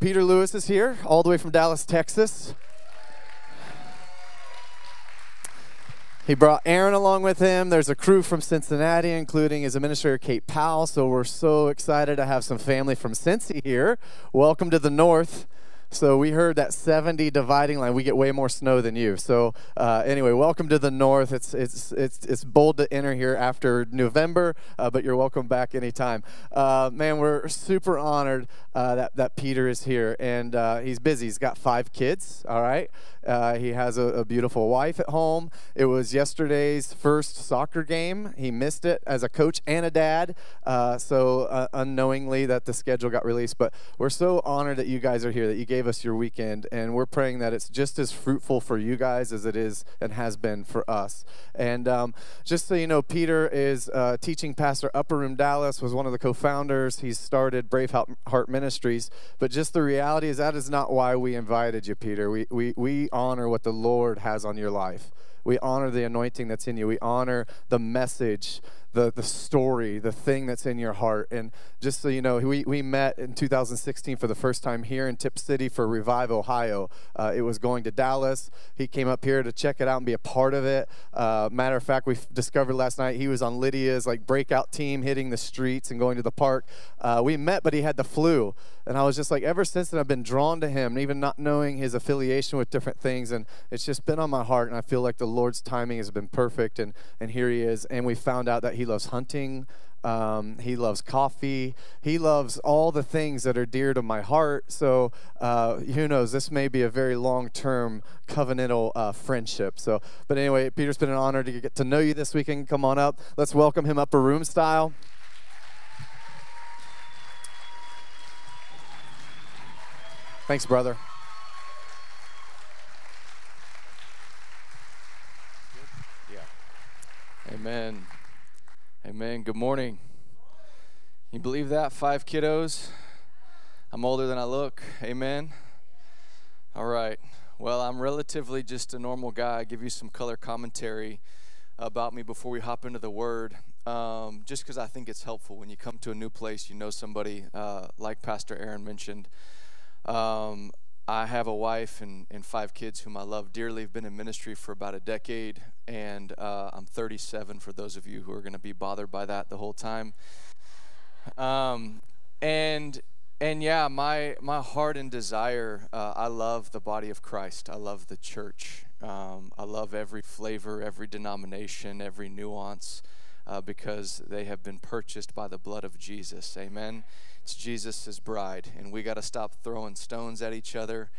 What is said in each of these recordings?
Peter Louis is here, all the way from Dallas, Texas. He brought Aaron along with him. There's a crew from Cincinnati, including his administrator, Kate Powell. So we're so excited to have some family from Cincy here. Welcome to the North. So we heard that 70 dividing line. We get way more snow than you. So uh, anyway, welcome to the north. It's it's it's it's bold to enter here after November, uh, but you're welcome back anytime. Uh, man, we're super honored uh, that that Peter is here, and uh, he's busy. He's got five kids. All right. Uh, he has a, a, beautiful wife at home. It was yesterday's first soccer game. He missed it as a coach and a dad. So unknowingly that the schedule got released. But we're so honored that you guys are here, that you gave us your weekend. And we're praying that it's just as fruitful for you guys as it is and has been for us. And um, just so you know, Peter is uh, teaching pastor Upper Room Dallas, was one of the co-founders. He started Brave Heart Ministries. But just the reality is that is not why we invited you, Peter. We, we, we honor what the Lord has on your life. We honor the anointing that's in you. We honor the message the, the story, the thing that's in your heart. And just so you know, we, we met in 2016 for the first time here in Tipp City for Revive Ohio. Uh, it was going to Dallas. He came up here to check it out and be a part of it. Uh, matter of fact, we discovered last night he was on Lydia's like breakout team hitting the streets and going to the park. Uh, we met, but he had the flu. And I was just like, ever since then, I've been drawn to him, and even not knowing his affiliation with different things. And it's just been on my heart. And I feel like the Lord's timing has been perfect. And, and here he is. And we found out that he loves hunting. Um, he loves coffee. He loves all the things that are dear to my heart. So uh, who knows? This may be a very long-term covenantal uh, friendship. So, but anyway, Peter's been an honor to get to know you this weekend. Come on up. Let's welcome him upper room style. Thanks, brother. Yeah. Amen. Amen. Good morning. You believe that? Five kiddos. I'm older than I look. Amen. All right. Well, I'm relatively just a normal guy. I give you some color commentary about me before we hop into the Word, um, just because I think it's helpful when you come to a new place. You know somebody, uh, like Pastor Aaron mentioned. Um, I have a wife and, and five kids whom I love dearly. I've been in ministry for about a decade, and uh, I'm 37 for those of you who are going to be bothered by that the whole time. Um, and and yeah, my my heart and desire. Uh, I love the body of Christ. I love the church. Um, I love every flavor, every denomination, every nuance, uh, because they have been purchased by the blood of Jesus. Amen. It's Jesus' bride, and we got to stop throwing stones at each other.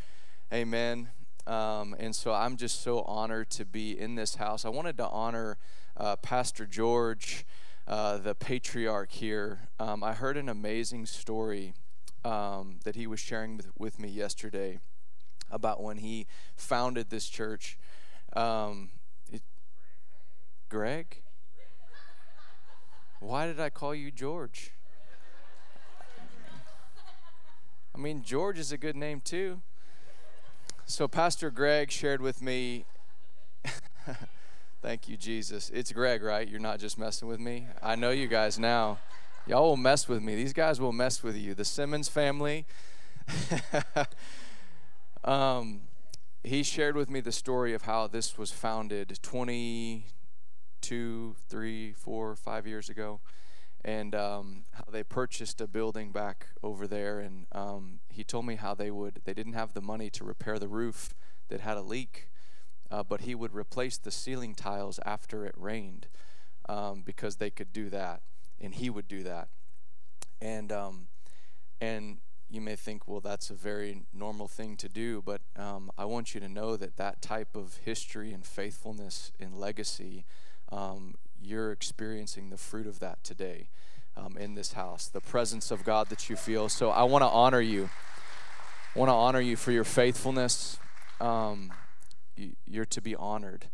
Amen. Um, and so I'm just so honored to be in this house. I wanted to honor uh, Pastor George, uh, the patriarch here. Um, I heard an amazing story um, that he was sharing with, with, me yesterday about when he founded this church. Um, it, Greg? Why did I call you George? I mean, George is a good name too. So, Pastor Greg shared with me. Thank you, Jesus. It's Greg, right? You're not just messing with me. I know you guys now. Y'all will mess with me. These guys will mess with you. The Simmons family. um, he shared with me the story of how this was founded 22, 3, 4, 5 years ago and um, how they purchased a building back over there. And um, he told me how they would they didn't have the money to repair the roof that had a leak, uh, but he would replace the ceiling tiles after it rained um, because they could do that, and he would do that. And um, and you may think, well, that's a very normal thing to do, but um, I want you to know that that type of history and faithfulness and legacy um, you're experiencing the fruit of that today um, in this house, the presence of God that you feel. So I want to honor you. I want to honor you for your faithfulness. Um, you're to be honored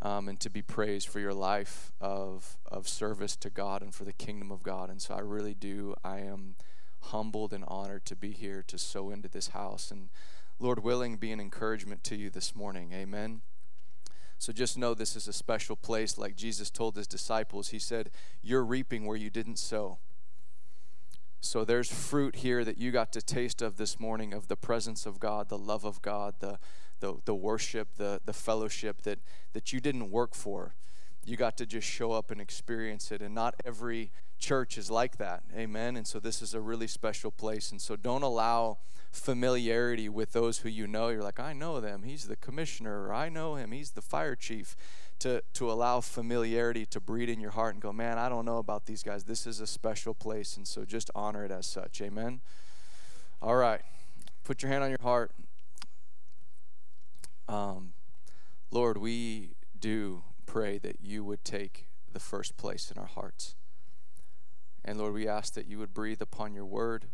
um, and to be praised for your life of, of service to God and for the kingdom of God. And so I really do. I am humbled and honored to be here to sow into this house. And Lord willing, be an encouragement to you this morning. Amen. So just know this is a special place. Like Jesus told his disciples, he said, You're reaping where you didn't sow. So there's fruit here that you got to taste of this morning of the presence of God, the love of God, the the, the worship, the, the fellowship that, that you didn't work for. You got to just show up and experience it. And not every church is like that. Amen. And so this is a really special place. And so don't allow familiarity with those who you know. You're like, I know them. He's the commissioner. Or I know him. He's the fire chief. To, to allow familiarity to breed in your heart and go, man, I don't know about these guys. This is a special place. And so just honor it as such. Amen. All right. Put your hand on your heart. Um, Lord, we do pray that you would take the first place in our hearts. And Lord, we ask that you would breathe upon your word,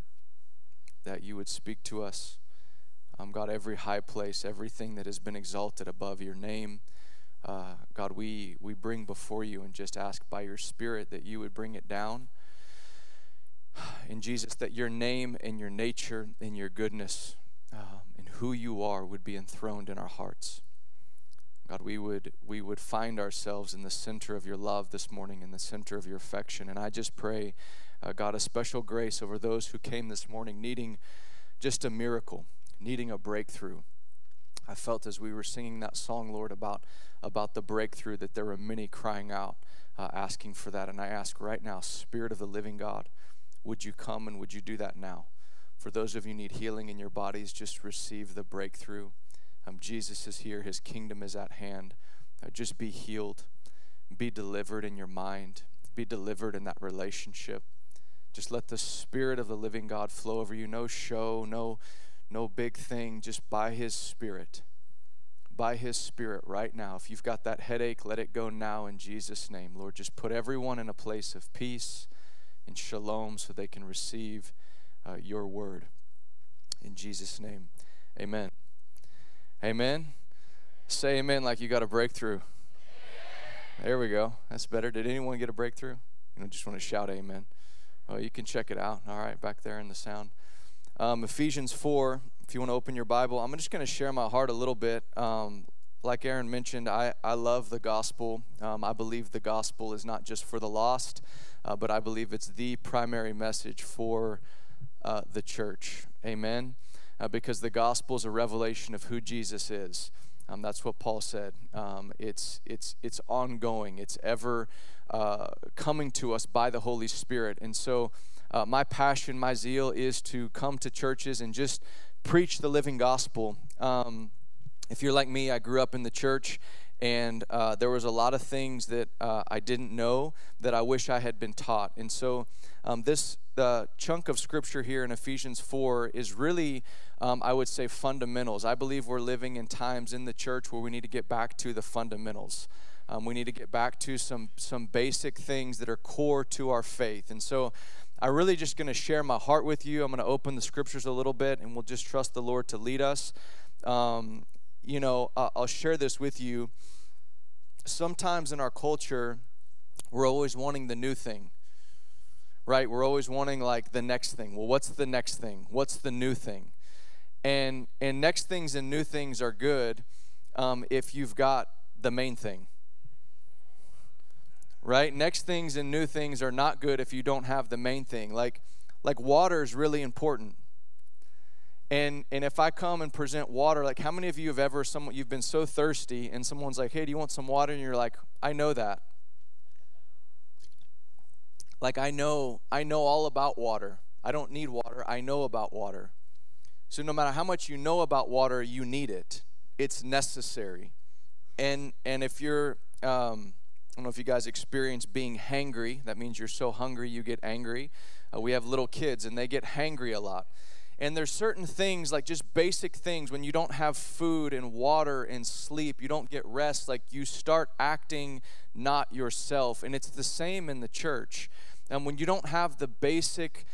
that you would speak to us. Um, God, every high place, everything that has been exalted above your name, uh, God, we, we bring before you and just ask by your Spirit that you would bring it down. In Jesus, that your name and your nature and your goodness um, and who you are would be enthroned in our hearts. God, we would we would find ourselves in the center of your love this morning, in the center of your affection. And I just pray, uh, God, a special grace over those who came this morning needing just a miracle, needing a breakthrough. I felt as we were singing that song, Lord, about about the breakthrough that there were many crying out, uh, asking for that. And I ask right now, Spirit of the Living God, would you come and would you do that now? For those of you need healing in your bodies, just receive the breakthrough. Um, Jesus is here, His kingdom is at hand. Uh, just be healed, be delivered in your mind, be delivered in that relationship. Just let the Spirit of the living God flow over you. No show, no, no big thing, just by His Spirit. By His Spirit right now. If you've got that headache, let it go now in Jesus' name. Lord, just put everyone in a place of peace and shalom so they can receive uh, your word. In Jesus' name, amen. Amen. Say amen like you got a breakthrough. There we go. That's better. Did anyone get a breakthrough? You know, just want to shout amen. Oh, you can check it out. All right, back there in the sound. Um, Ephesians 4, if you want to open your Bible, I'm just going to share my heart a little bit. Um, like Aaron mentioned, I, I love the gospel. Um, I believe the gospel is not just for the lost, uh, but I believe it's the primary message for uh, the church. Amen. Uh, because the gospel is a revelation of who Jesus is. Um, that's what Paul said. Um, it's it's it's ongoing. It's ever uh, coming to us by the Holy Spirit. And so, uh, my passion, my zeal, is to come to churches and just preach the living gospel. Um, if you're like me, I grew up in the church, and uh, there was a lot of things that uh, I didn't know that I wish I had been taught. And so, um, this chunk of scripture here in Ephesians 4 is really, um, I would say, fundamentals. I believe we're living in times in the church where we need to get back to the fundamentals. Um, we need to get back to some some basic things that are core to our faith. And so, I'm really just going to share my heart with you. I'm going to open the scriptures a little bit, and we'll just trust the Lord to lead us. Um, you know, I'll share this with you. Sometimes in our culture, we're always wanting the new thing right? We're always wanting like the next thing. Well, what's the next thing? What's the new thing? And and next things and new things are good um, if you've got the main thing. Right? Next things and new things are not good if you don't have the main thing. Like like water is really important. And and if I come and present water, like how many of you have ever someone you've been so thirsty and someone's like, "Hey, do you want some water?" and you're like, "I know that." like I know I know all about water. I don't need water. I know about water. So no matter how much you know about water, you need it. It's necessary. And and if you're um, I don't know if you guys experience being hangry. That means you're so hungry you get angry. Uh, we have little kids and they get hangry a lot. And there's certain things, like just basic things, when you don't have food and water and sleep, you don't get rest, like you start acting not yourself. And it's the same in the church. And when you don't have the basic,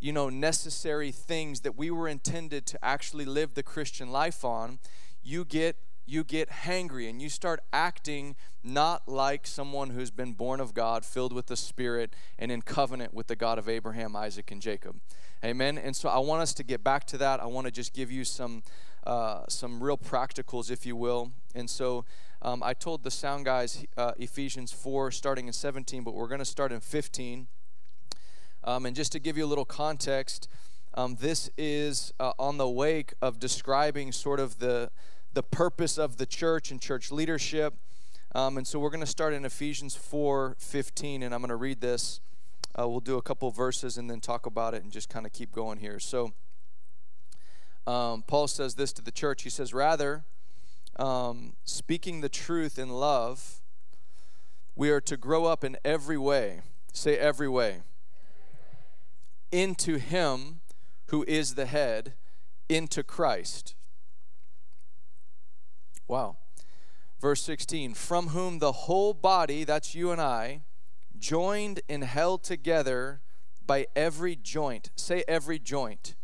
you know, necessary things that we were intended to actually live the Christian life on, you get you get hangry and you start acting not like someone who's been born of God, filled with the Spirit, and in covenant with the God of Abraham, Isaac, and Jacob. Amen. And so I want us to get back to that. I want to just give you some uh, some real practicals, if you will. And so um, I told the sound guys uh, Ephesians 4, starting in 17, but we're going to start in 15. Um, and just to give you a little context, um, this is uh, on the wake of describing sort of the, the purpose of the church and church leadership. Um, and so we're going to start in Ephesians 4 15, and I'm going to read this. Uh, we'll do a couple verses and then talk about it and just kind of keep going here. So, um, Paul says this to the church. He says, Rather, um, speaking the truth in love, we are to grow up in every way. Say, every way. Into Him who is the head, into Christ. Wow. Verse 16, from whom the whole body, that's you and I, joined and held together by every joint. Say every joint.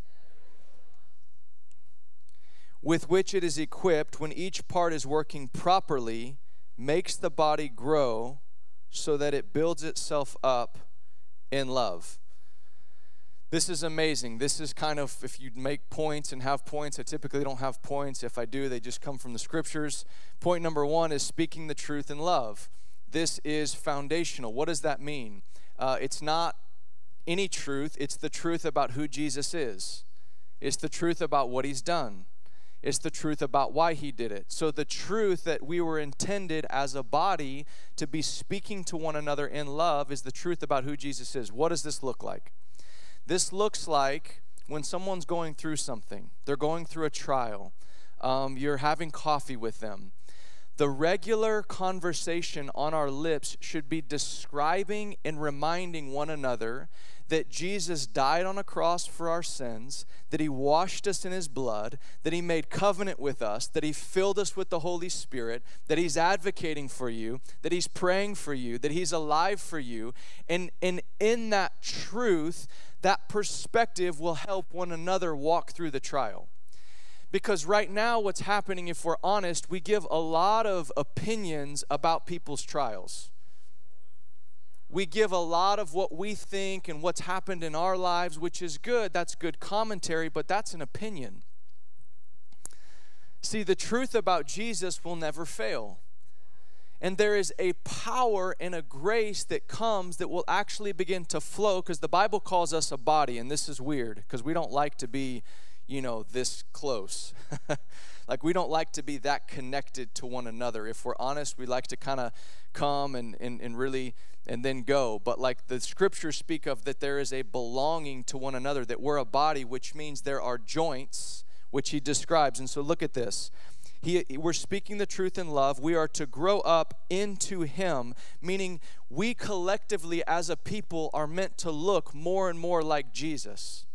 With which it is equipped when each part is working properly, makes the body grow so that it builds itself up in love. This is amazing. This is kind of, if you make points and have points, I typically don't have points. If I do, they just come from the scriptures. Point number one is speaking the truth in love. This is foundational. What does that mean? Uh, it's not any truth, it's the truth about who Jesus is, it's the truth about what he's done. It's the truth about why he did it. So, the truth that we were intended as a body to be speaking to one another in love is the truth about who Jesus is. What does this look like? This looks like when someone's going through something, they're going through a trial, um, you're having coffee with them. The regular conversation on our lips should be describing and reminding one another that Jesus died on a cross for our sins, that he washed us in his blood, that he made covenant with us, that he filled us with the Holy Spirit, that he's advocating for you, that he's praying for you, that he's alive for you. And, and in that truth, that perspective will help one another walk through the trial. Because right now, what's happening, if we're honest, we give a lot of opinions about people's trials we give a lot of what we think and what's happened in our lives, which is good. That's good commentary, but that's an opinion. See, the truth about Jesus will never fail. And there is a power and a grace that comes that will actually begin to flow because the Bible calls us a body, and this is weird because we don't like to be, you know, this close. like we don't like to be that connected to one another. If we're honest, we like to kind of come and, and, and really and then go. But like the scriptures speak of that there is a belonging to one another, that we're a body, which means there are joints, which he describes. And so look at this. He, we're speaking the truth in love. We are to grow up into Him, meaning we collectively as a people are meant to look more and more like Jesus.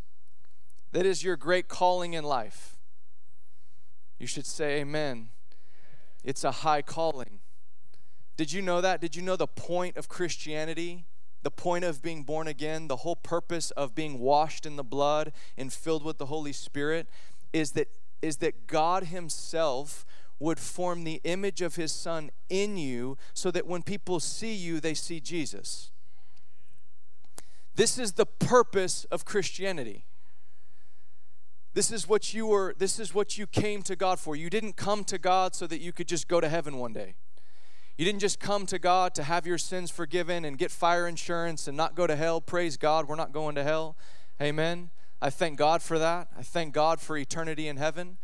That is your great calling in life. You should say, Amen. It's a high calling. Did you know that? Did you know the point of Christianity? The point of being born again, the whole purpose of being washed in the blood and filled with the Holy Spirit is that is that God himself would form the image of his son in you so that when people see you they see Jesus. This is the purpose of Christianity. This is what you were this is what you came to God for. You didn't come to God so that you could just go to heaven one day. You didn't just come to God to have your sins forgiven and get fire insurance and not go to hell. Praise God, we're not going to hell. Amen. I thank God for that. I thank God for eternity in heaven.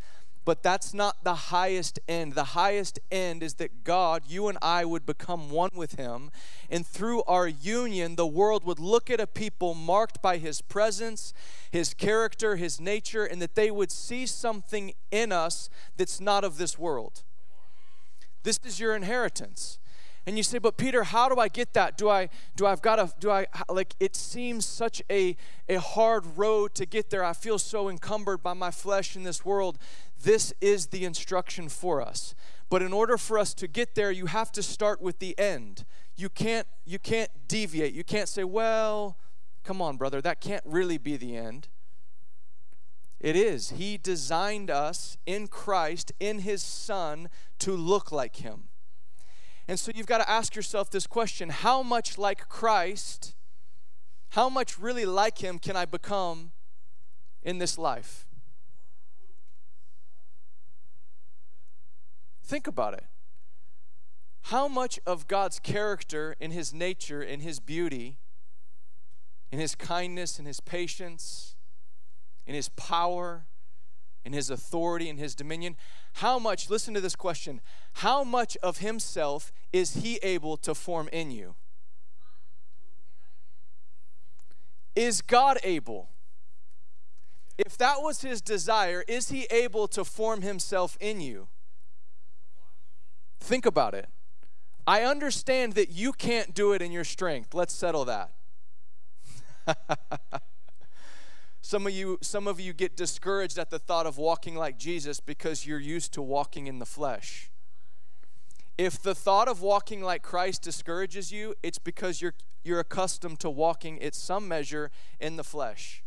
But that's not the highest end. The highest end is that God, you and I, would become one with Him. And through our union, the world would look at a people marked by His presence, His character, His nature, and that they would see something in us that's not of this world. This is your inheritance. And you say, but Peter, how do I get that? Do I do I've got to do I like it seems such a a hard road to get there. I feel so encumbered by my flesh in this world. This is the instruction for us. But in order for us to get there, you have to start with the end. You can't you can't deviate. You can't say, "Well, come on, brother, that can't really be the end." It is. He designed us in Christ, in His Son, to look like Him. And so you've got to ask yourself this question How much like Christ, how much really like Him can I become in this life? Think about it. How much of God's character, in His nature, in His beauty, in his kindness, in his patience, in his power, in his authority, in his dominion, how much, listen to this question, how much of himself is he able to form in you? Is God able? If that was his desire, is he able to form himself in you? Think about it. I understand that you can't do it in your strength. Let's settle that. some of you some of you get discouraged at the thought of walking like Jesus because you're used to walking in the flesh. If the thought of walking like Christ discourages you, it's because you're you're accustomed to walking at some measure in the flesh.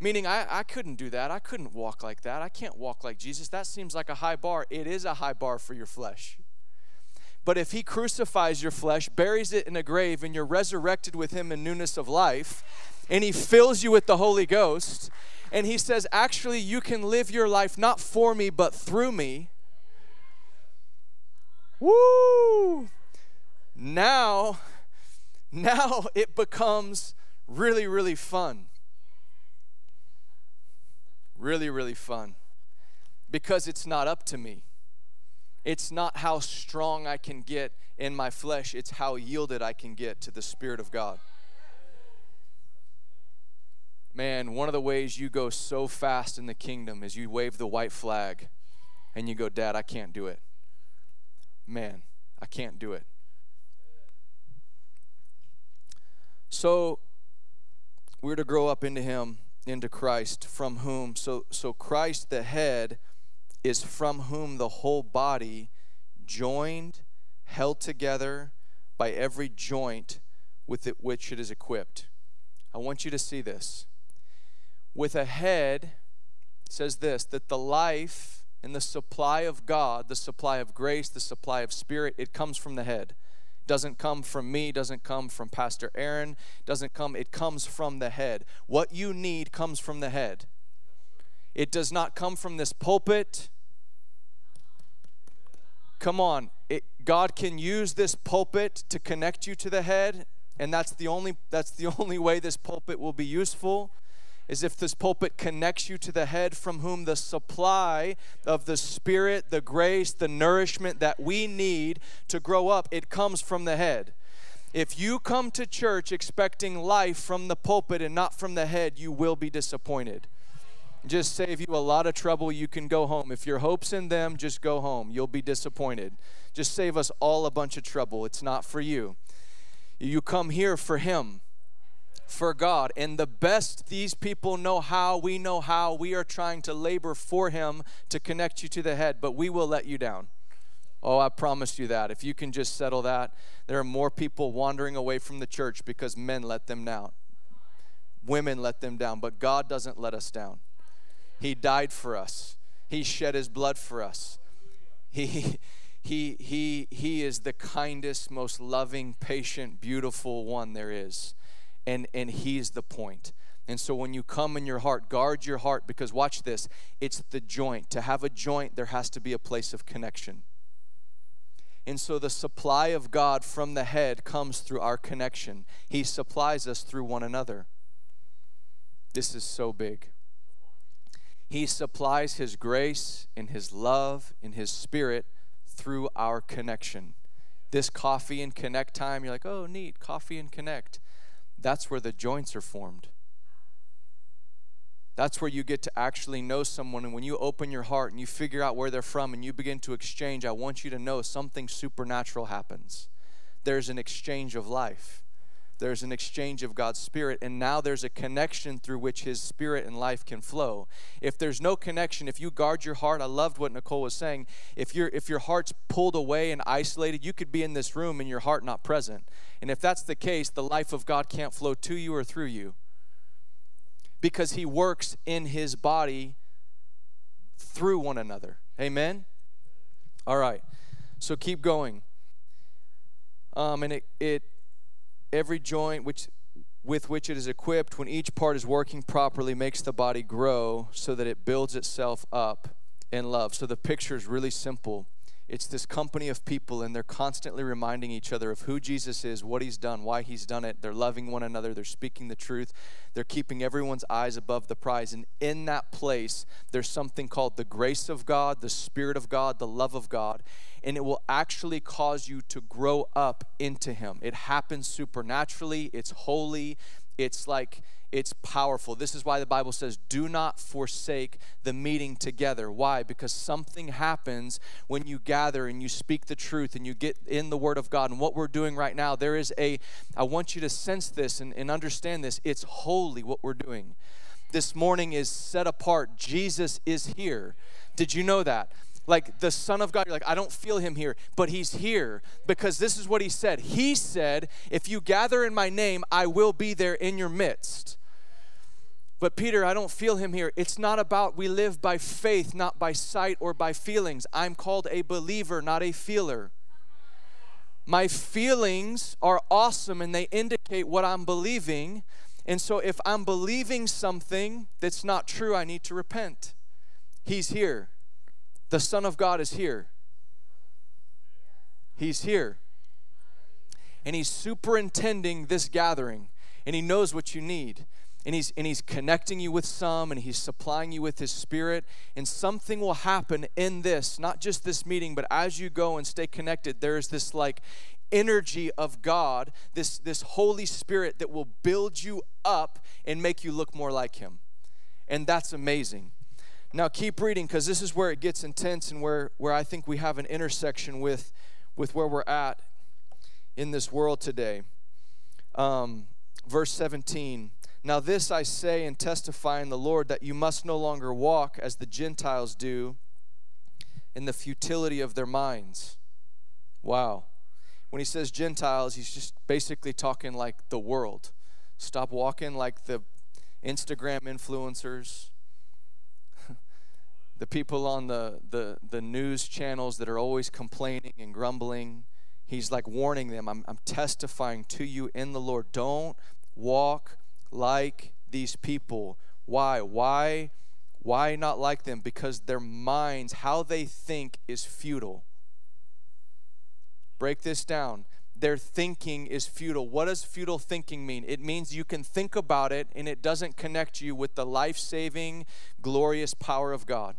Meaning, I, I couldn't do that. I couldn't walk like that. I can't walk like Jesus. That seems like a high bar. It is a high bar for your flesh. But if he crucifies your flesh, buries it in a grave, and you're resurrected with him in newness of life, and he fills you with the Holy Ghost, and he says, Actually, you can live your life not for me, but through me. Woo! Now, now it becomes really, really fun. Really, really fun. Because it's not up to me. It's not how strong I can get in my flesh, it's how yielded I can get to the Spirit of God. Man, one of the ways you go so fast in the kingdom is you wave the white flag and you go, Dad, I can't do it. Man, I can't do it. So we're to grow up into Him, into Christ, from whom, so, so Christ the head is from whom the whole body, joined, held together by every joint with it which it is equipped. I want you to see this. With a head, says this that the life and the supply of God, the supply of grace, the supply of spirit, it comes from the head. Doesn't come from me, doesn't come from Pastor Aaron, doesn't come, it comes from the head. What you need comes from the head. It does not come from this pulpit. Come on, it, God can use this pulpit to connect you to the head, and that's the only that's the only way this pulpit will be useful is if this pulpit connects you to the head from whom the supply of the spirit, the grace, the nourishment that we need to grow up, it comes from the head. If you come to church expecting life from the pulpit and not from the head, you will be disappointed just save you a lot of trouble. You can go home. If your hope's in them, just go home. You'll be disappointed. Just save us all a bunch of trouble. It's not for you. You come here for Him, for God. And the best these people know how, we know how. We are trying to labor for Him to connect you to the head, but we will let you down. Oh, I promise you that. If you can just settle that, there are more people wandering away from the church because men let them down. Women let them down, but God doesn't let us down. He died for us. He shed his blood for us. He he he he is the kindest, most loving, patient, beautiful one there is. And and he's the point. And so when you come in your heart, guard your heart because watch this, it's the joint. To have a joint, there has to be a place of connection. And so the supply of God from the head comes through our connection. He supplies us through one another. This is so big. He supplies His grace and His love and His Spirit through our connection. This coffee and connect time, you're like, oh, neat, coffee and connect. That's where the joints are formed. That's where you get to actually know someone. And when you open your heart and you figure out where they're from and you begin to exchange, I want you to know something supernatural happens. There's an exchange of life there's an exchange of God's Spirit, and now there's a connection through which His Spirit and life can flow. If there's no connection, if you guard your heart, I loved what Nicole was saying. If your if your heart's pulled away and isolated, you could be in this room and your heart not present. And if that's the case, the life of God can't flow to you or through you. Because He works in His body through one another. Amen? All right. So keep going. Um, and it, it every joint which with which it is equipped when each part is working properly makes the body grow so that it builds itself up in love. So the picture is really simple it's this company of people, and they're constantly reminding each other of who Jesus is, what he's done, why he's done it. They're loving one another, they're speaking the truth, they're keeping everyone's eyes above the prize. And in that place, there's something called the grace of God, the Spirit of God, the love of God, and it will actually cause you to grow up into him. It happens supernaturally, it's holy, it's like it's powerful. This is why the Bible says, do not forsake the meeting together. Why? Because something happens when you gather and you speak the truth and you get in the Word of God. And what we're doing right now, there is a, I want you to sense this and, and understand this. It's holy what we're doing. This morning is set apart. Jesus is here. Did you know that? like the Son of God. You're like, I don't feel him here, but he's here because this is what he said. He said, If you gather in my name, I will be there in your midst. But Peter, I don't feel him here. It's not about we live by faith, not by sight or by feelings. I'm called a believer, not a feeler. My feelings are awesome and they indicate what I'm believing. And so if I'm believing something that's not true, I need to repent. He's here. The Son of God is here. He's here. And He's superintending this gathering, and He knows what you need and he's and he's connecting you with some and he's supplying you with his spirit. And something will happen in this not just this meeting but as you go and stay connected there's this like energy of god this this holy spirit that will build you up and make you look more like him. And that's amazing. Now keep reading because this is where it gets intense and where where i think we have an intersection with with where we're at in this world today. Um, verse 17 now, this I say and testify in the Lord that you must no longer walk as the Gentiles do in the futility of their minds. Wow. When he says Gentiles, he's just basically talking like the world. Stop walking like the Instagram influencers, the people on the, the, the news channels that are always complaining and grumbling. He's like warning them, I'm, I'm testifying to you in the Lord. Don't walk like these people. Why? Why? Why not like them? Because their minds, how they think, is futile. Break this down. Their thinking is futile. What does futile thinking mean? It means you can think about it and it doesn't connect you with the life saving, glorious power of God.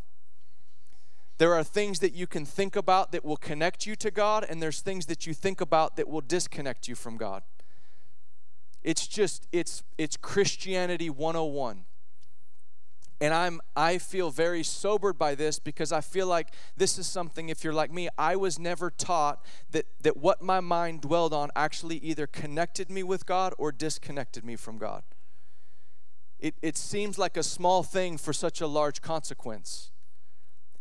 There are things that you can think about that will connect you to God, and there's things that you think about that will disconnect you from God. It's just it's it's Christianity 101. And I'm I feel very sobered by this because I feel like this is something if you're like me, I was never taught that that what my mind dwelled on actually either connected me with God or disconnected me from God. It it seems like a small thing for such a large consequence.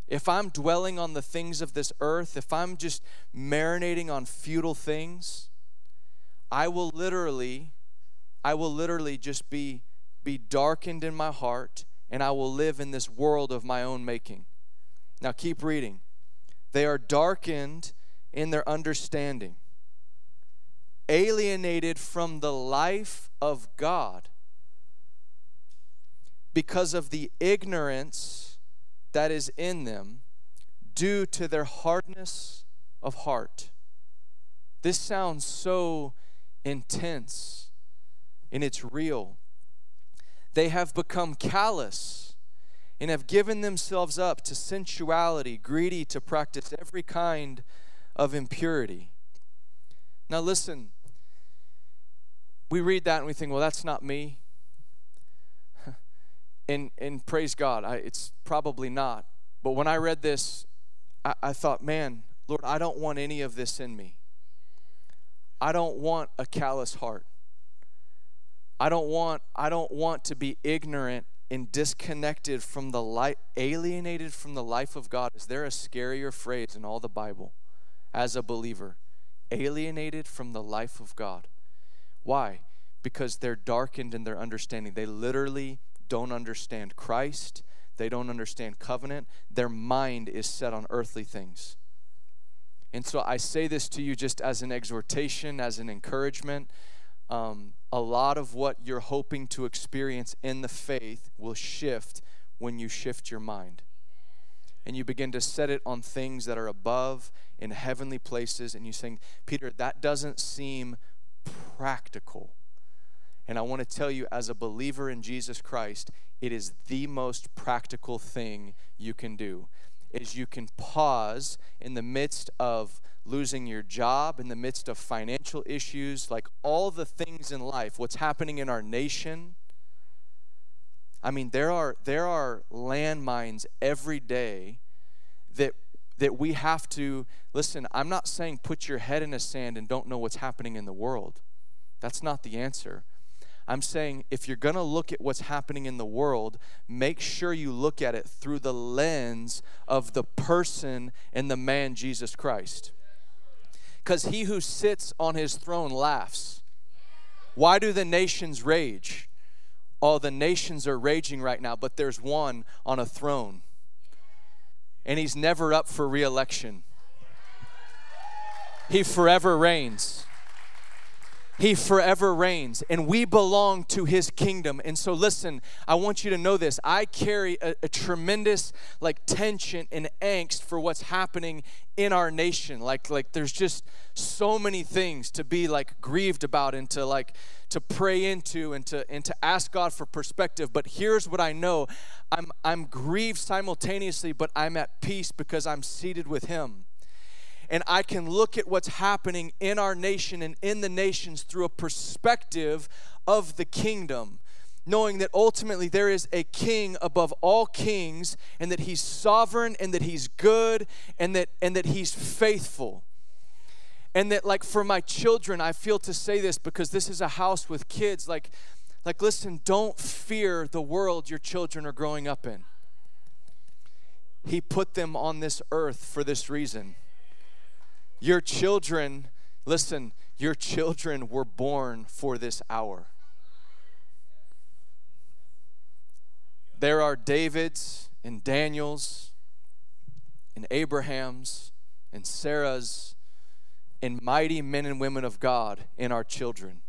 If I'm dwelling on the things of this earth, if I'm just marinating on futile things, I will literally I will literally just be be darkened in my heart and I will live in this world of my own making. Now keep reading. They are darkened in their understanding, alienated from the life of God because of the ignorance that is in them due to their hardness of heart. This sounds so intense and it's real. They have become callous and have given themselves up to sensuality, greedy to practice every kind of impurity. Now, listen, we read that and we think, well, that's not me. and, and praise God, I, it's probably not. But when I read this, I, I thought, man, Lord, I don't want any of this in me. I don't want a callous heart. I don't want I don't want to be ignorant and disconnected from the light alienated from the life of God. Is there a scarier phrase in all the Bible as a believer? Alienated from the life of God. Why? Because they're darkened in their understanding. They literally don't understand Christ. They don't understand covenant. Their mind is set on earthly things. And so I say this to you just as an exhortation, as an encouragement. Um, a lot of what you're hoping to experience in the faith will shift when you shift your mind. and you begin to set it on things that are above in heavenly places, and you saying, Peter, that doesn't seem practical. And I want to tell you, as a believer in Jesus Christ, it is the most practical thing you can do. Is you can pause in the midst of losing your job, in the midst of financial issues, like all the things in life, what's happening in our nation. I mean, there are there are landmines every day that that we have to listen. I'm not saying put your head in the sand and don't know what's happening in the world. That's not the answer. I'm saying if you're going to look at what's happening in the world, make sure you look at it through the lens of the person and the man Jesus Christ. Because he who sits on his throne laughs. Why do the nations rage? All the nations are raging right now, but there's one on a throne. And he's never up for reelection. He forever reigns. He forever reigns, and we belong to his kingdom. And so, listen, I want you to know this. I carry a, a, tremendous like tension and angst for what's happening in our nation. Like, like there's just so many things to be like grieved about and to like to pray into and to and to ask God for perspective. But here's what I know: I'm I'm grieved simultaneously, but I'm at peace because I'm seated with him and I can look at what's happening in our nation and in the nations through a perspective of the kingdom, knowing that ultimately there is a king above all kings and that he's sovereign and that he's good and that and that he's faithful. And that like for my children, I feel to say this because this is a house with kids like like listen, don't fear the world your children are growing up in. He put them on this earth for this reason your children, listen, your children were born for this hour. There are Davids and Daniels and Abrahams and Sarahs and mighty men and women of God in our children.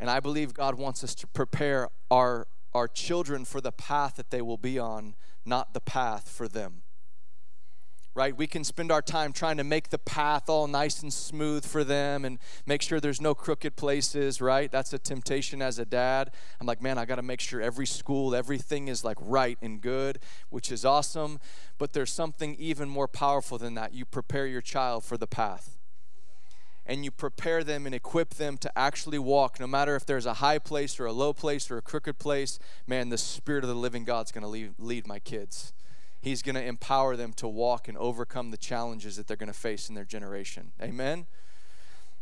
And I believe God wants us to prepare our, our children for the path that they will be on, not the path for them right? We can spend our time trying to make the path all nice and smooth for them and make sure there's no crooked places, right? That's a temptation as a dad. I'm like, man, I got to make sure every school, everything is like right and good, which is awesome. But there's something even more powerful than that. You prepare your child for the path. And you prepare them and equip them to actually walk, no matter if there's a high place or a low place or a crooked place. Man, the Spirit of the living God's to lead, lead my kids He's going to empower them to walk and overcome the challenges that they're going to face in their generation. Amen.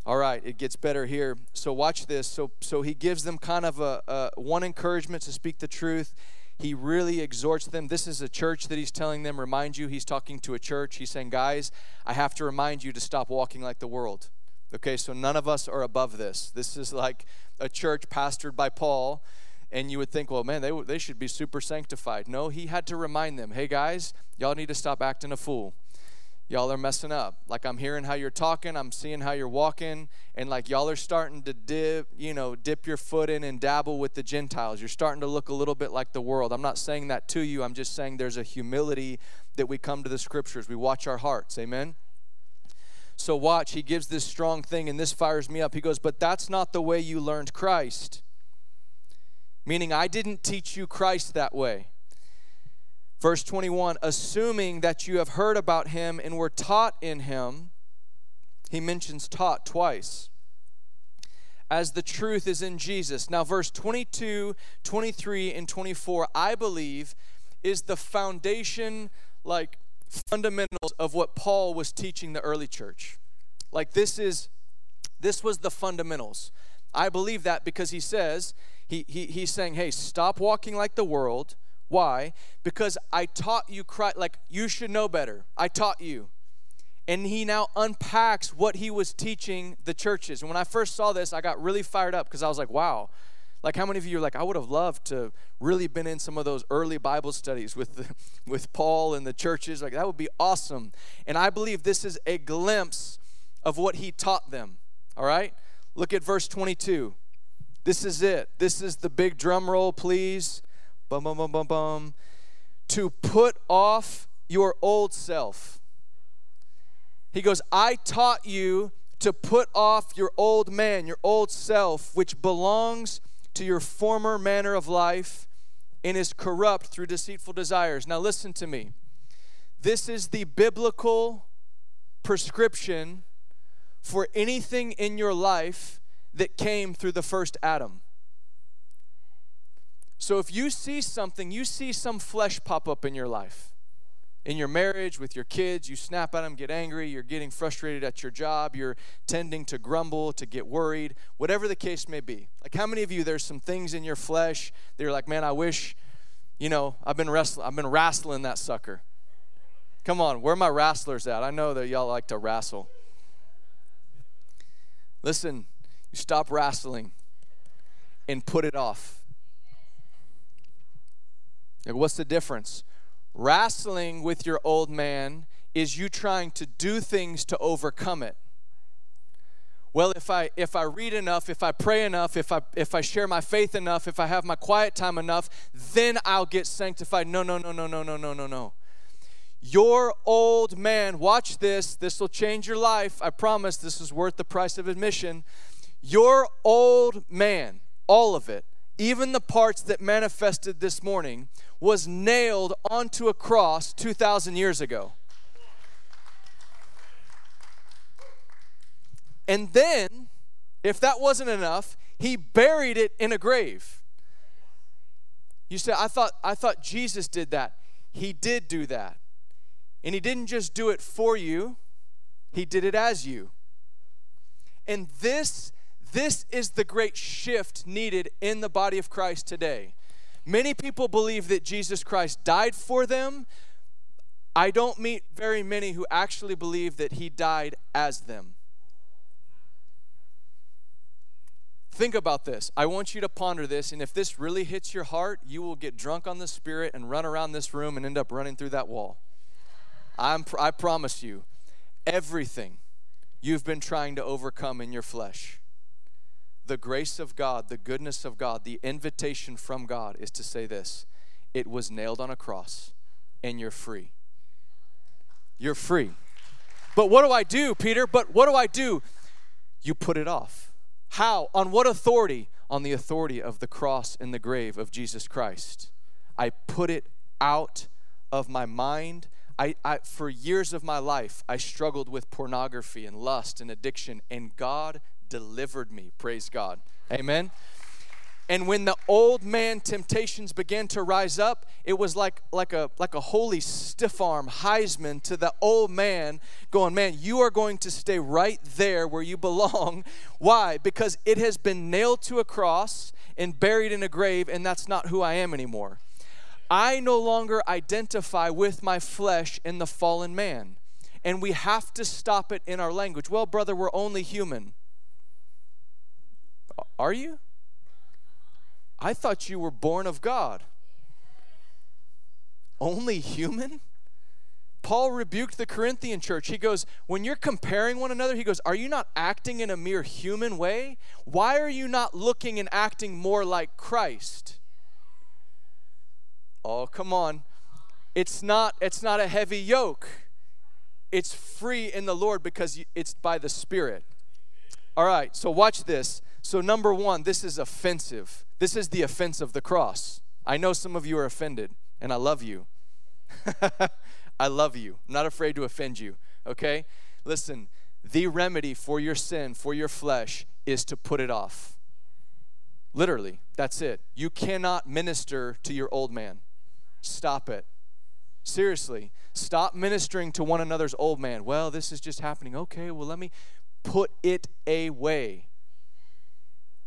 All right, it gets better here. So watch this. So so he gives them kind of a, a one encouragement to speak the truth. He really exhorts them. This is a church that he's telling them. Remind you, he's talking to a church. He's saying, guys, I have to remind you to stop walking like the world. Okay, so none of us are above this. This is like a church pastored by Paul and you would think, well, man, they, they should be super sanctified. No, he had to remind them, hey, guys, y'all need to stop acting a fool. Y'all are messing up. Like, I'm hearing how you're talking, I'm seeing how you're walking, and like, y'all are starting to dip, you know, dip your foot in and dabble with the Gentiles. You're starting to look a little bit like the world. I'm not saying that to you, I'm just saying there's a humility that we come to the scriptures. We watch our hearts. Amen? So, watch, he gives this strong thing, and this fires me up. He goes, But that's not the way you learned Christ meaning I didn't teach you Christ that way. Verse 21 assuming that you have heard about him and were taught in him, he mentions taught twice. As the truth is in Jesus. Now, verse 22, 23, and 24, I believe, is the foundation, like fundamentals of what Paul was teaching the early church. Like, this is, this was the fundamentals. I believe that because he says, he, he, he's saying, hey, stop walking like the world. Why? Because I taught you Christ, like you should know better. I taught you. And he now unpacks what he was teaching the churches. And when I first saw this, I got really fired up because I was like, wow. Like how many of you are like, I would have loved to really been in some of those early Bible studies with the, with Paul and the churches. Like that would be awesome. And I believe this is a glimpse of what he taught them. All right? Look at verse 22. This is it. This is the big drum roll, please. Bum, bum, bum, bum, bum. To put off your old self. He goes, I taught you to put off your old man, your old self, which belongs to your former manner of life and is corrupt through deceitful desires. Now, listen to me. This is the biblical prescription for anything in your life that came through the first Adam. So, if you see something, you see some flesh pop up in your life, in your marriage, with your kids, you snap at them, get angry, you're getting frustrated at your job, you're tending to grumble, to get worried, whatever the case may be. Like, how many of you, there's some things in your flesh that you're like, man, I wish, you know, I've been wrestling, I've been wrestling that sucker. Come on, where are my wrestlers at? I know that y'all like to wrestle. Listen, stop wrestling and put it off. Like, what's the difference? Wrestling with your old man is you trying to do things to overcome it. Well, if I if I read enough, if I pray enough, if I if I share my faith enough, if I have my quiet time enough, then I'll get sanctified. No, no, no, no, no, no, no, no, no. Your old man, watch this, this will change your life. I promise this is worth the price of admission. Your old man, all of it, even the parts that manifested this morning, was nailed onto a cross 2,000 years ago. And then, if that wasn't enough, he buried it in a grave. You say, I thought, I thought Jesus did that. He did do that. And He didn't just do it for you, He did it as you. And this, this is the great shift needed in the body of Christ today. Many people believe that Jesus Christ died for them. I don't meet very many who actually believe that He died as them. Think about this. I want you to ponder this, and if this really hits your heart, you will get drunk on the Spirit and run around this room and end up running through that wall. I'm, I promise you, everything you've been trying to overcome in your flesh, the grace of God, the goodness of God, the invitation from God is to say this it was nailed on a cross, and you're free. You're free. But what do I do, Peter? But what do I do? You put it off. How? On what authority? On the authority of the cross and the grave of Jesus Christ. I put it out of my mind I, I, for years of my life, I struggled with pornography and lust and addiction, and God delivered me. Praise God. Amen. And when the old man temptations began to rise up, it was like, like, a, like a holy stiff arm Heisman to the old man going, Man, you are going to stay right there where you belong. Why? Because it has been nailed to a cross and buried in a grave, and that's not who I am anymore. I no longer identify with my flesh in the fallen man. And we have to stop it in our language. Well, brother, we're only human. Are you? I thought you were born of God. Only human? Paul rebuked the Corinthian church. He goes, When you're comparing one another, he goes, Are you not acting in a mere human way? Why are you not looking and acting more like Christ? Oh, come on. It's not it's not a heavy yoke. It's free in the Lord because it's by the Spirit. All right, so watch this. So number 1, this is offensive. This is the offense of the cross. I know some of you are offended, and I love you. I love you. I'm not afraid to offend you, okay? Listen, the remedy for your sin, for your flesh, is to put it off. Literally, that's it. You cannot minister to your old man. Stop it. Seriously, stop ministering to one another's old man. Well, this is just happening. Okay, well, let me put it away.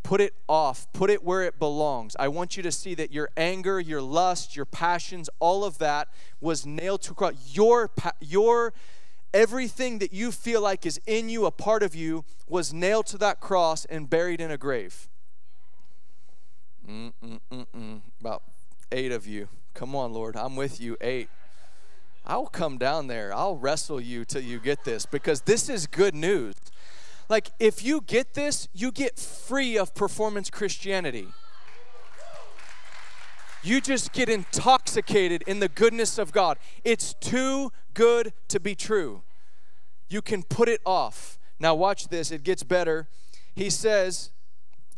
Put it off. Put it where it belongs. I want you to see that your anger, your lust, your passions, all of that was nailed to a cross. Your, your, everything that you feel like is in you, a part of you, was nailed to that cross and buried in a grave. Mm-mm-mm-mm. About eight of you. Come on, Lord, I'm with you. Eight. I'll come down there. I'll wrestle you till you get this because this is good news. Like, if you get this, you get free of performance Christianity. you just get intoxicated in the goodness of God. It's too good to be true. You can put it off. Now, watch this, it gets better. He says,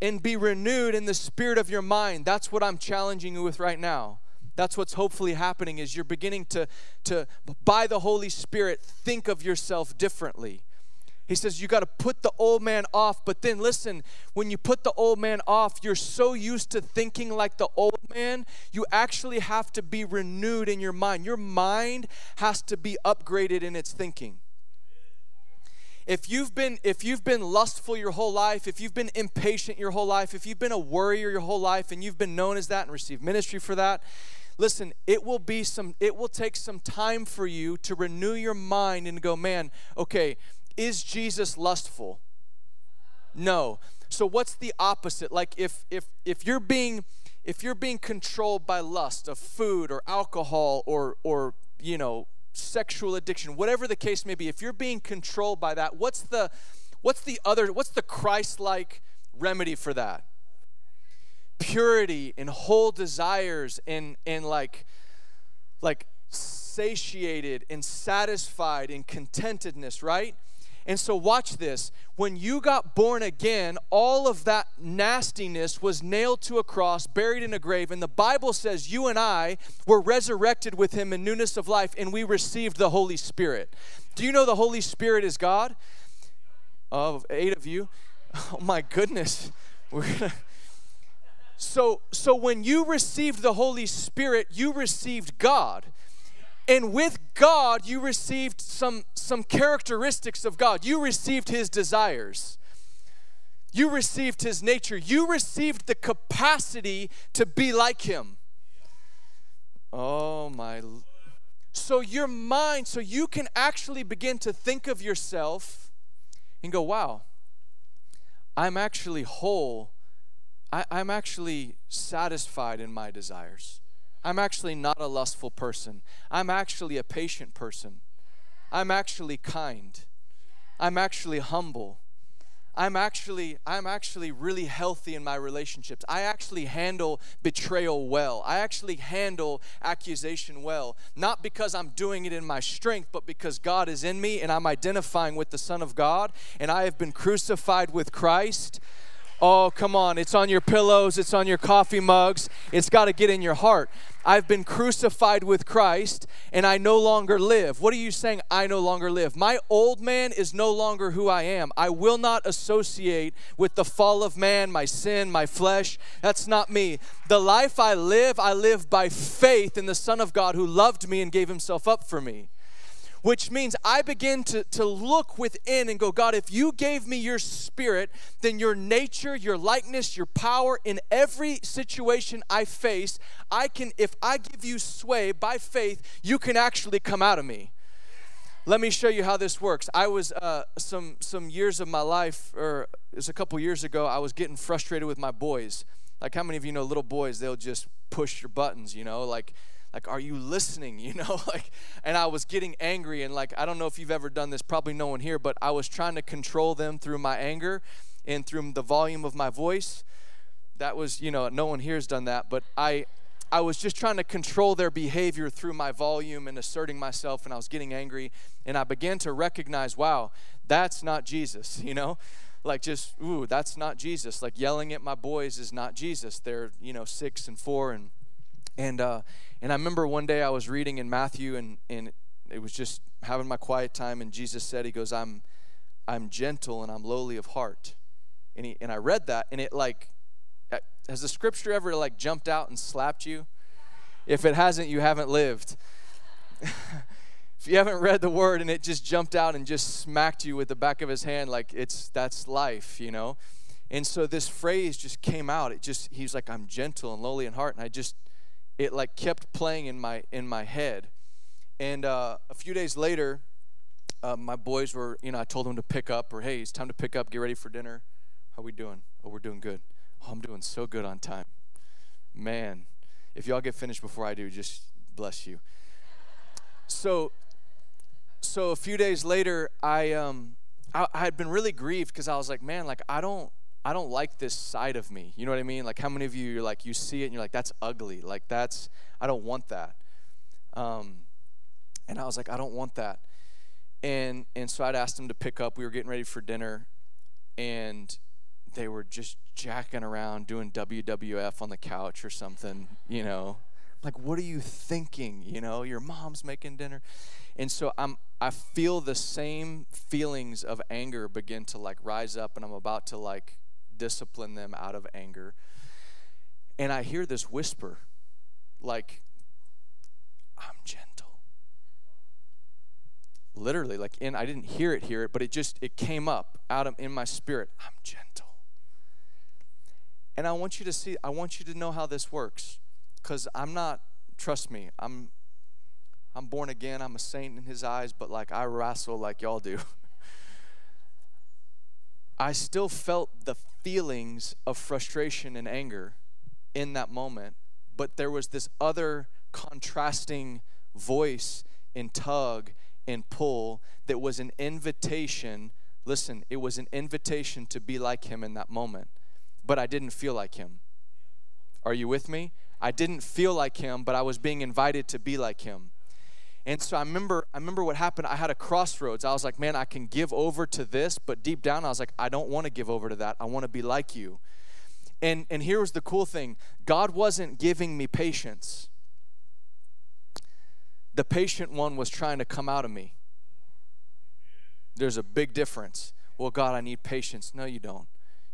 and be renewed in the spirit of your mind. That's what I'm challenging you with right now. That's what's hopefully happening is you're beginning to, to by the Holy Spirit, think of yourself differently. He says you got to put the old man off, but then listen, when you put the old man off, you're so used to thinking like the old man, you actually have to be renewed in your mind. Your mind has to be upgraded in its thinking. If you've been if you've been lustful your whole life, if you've been impatient your whole life, if you've been a worrier your whole life and you've been known as that and received ministry for that, listen, it will be some it will take some time for you to renew your mind and go, "Man, okay, is Jesus lustful? No. So what's the opposite? Like if if if you're being if you're being controlled by lust of food or alcohol or or you know sexual addiction whatever the case may be if you're being controlled by that what's the what's the other what's the christ-like remedy for that purity and whole desires and and like like satiated and satisfied and contentedness right and so, watch this. When you got born again, all of that nastiness was nailed to a cross, buried in a grave. And the Bible says you and I were resurrected with him in newness of life, and we received the Holy Spirit. Do you know the Holy Spirit is God? Of oh, eight of you. Oh my goodness. We're gonna. So, so when you received the Holy Spirit, you received God. And with God, you received some, some characteristics of God. You received His desires. You received His nature. You received the capacity to be like Him. Oh, my. So, your mind, so you can actually begin to think of yourself and go, wow, I'm actually whole. I, I'm actually satisfied in my desires. I'm actually not a lustful person. I'm actually a patient person. I'm actually kind. I'm actually humble. I'm actually I'm actually really healthy in my relationships. I actually handle betrayal well. I actually handle accusation well, not because I'm doing it in my strength, but because God is in me and I'm identifying with the Son of God and I have been crucified with Christ. Oh, come on. It's on your pillows, it's on your coffee mugs. It's got to get in your heart. I've been crucified with Christ and I no longer live. What are you saying? I no longer live. My old man is no longer who I am. I will not associate with the fall of man, my sin, my flesh. That's not me. The life I live, I live by faith in the Son of God who loved me and gave himself up for me which means I begin to, to look within and go, God, if you gave me your spirit, then your nature, your likeness, your power in every situation I face, I can, if I give you sway by faith, you can actually come out of me. Let me show you how this works. I was uh, some some years of my life, or it was a couple years ago. I was getting frustrated with my boys. Like, how many of you know little boys? They'll just push your buttons. You know, like like are you listening you know? Like and i was getting angry and like i don't know if you've ever done this probably no one here but i was trying to control them through my anger and through the volume of my voice. That was you know no one here has done that but i i was just trying to control their behavior through my volume and asserting myself and i was getting angry and i began to recognize wow that's not jesus you know? Like just ooh that's not jesus. Like yelling at my boys is not jesus. They're you know six and four and and uh and I remember one day I was reading in Matthew and, and it was just having my quiet time and Jesus said, He goes, I'm I'm gentle and I'm lowly of heart. And he and I read that and it like uh, has the scripture ever like jumped out and slapped you? If it hasn't, you haven't lived. if you haven't read the word and it just jumped out and just smacked you with the back of his hand, like it's that's life, you know. And so this phrase just came out. It just he's like, I'm gentle and lowly in heart. And I just it like kept playing in my in my head. And uh, a few days later, uh, my boys were, you know, I told them to pick up, or hey, it's time to pick up, get ready for dinner. How we doing? Oh, we're doing good. Oh, I'm doing so good on time. Man, if y'all get finished before I do, just bless you. So, so a few days later, I um, I, I had been really grieved because I was like, man, like I don't, I don't like this side of me. You know what I mean? Like how many of you you're like you see it and you're like that's ugly. Like that's I don't want that. Um, and I was like I don't want that. And and so I'd asked them to pick up. We were getting ready for dinner, and they were just jacking around doing WWF on the couch or something. You know, like what are you thinking? You know, your mom's making dinner, and so I'm I feel the same feelings of anger begin to like rise up, and I'm about to like discipline them out of anger. And I hear this whisper, like, I'm gentle. Literally, like in I didn't hear it, hear it, but it just it came up out of in my spirit. I'm gentle. And I want you to see, I want you to know how this works. Because I'm not, trust me, I'm I'm born again, I'm a saint in his eyes, but like I wrestle like y'all do. I still felt the feelings of frustration and anger in that moment, but there was this other contrasting voice and tug and pull that was an invitation. Listen, it was an invitation to be like him in that moment, but I didn't feel like him. Are you with me? I didn't feel like him, but I was being invited to be like him. And so I remember I remember what happened. I had a crossroads. I was like, man, I can give over to this, but deep down I was like, I don't want to give over to that. I want to be like you. And and here was the cool thing. God wasn't giving me patience. The patient one was trying to come out of me. There's a big difference. Well, God, I need patience. No, you don't.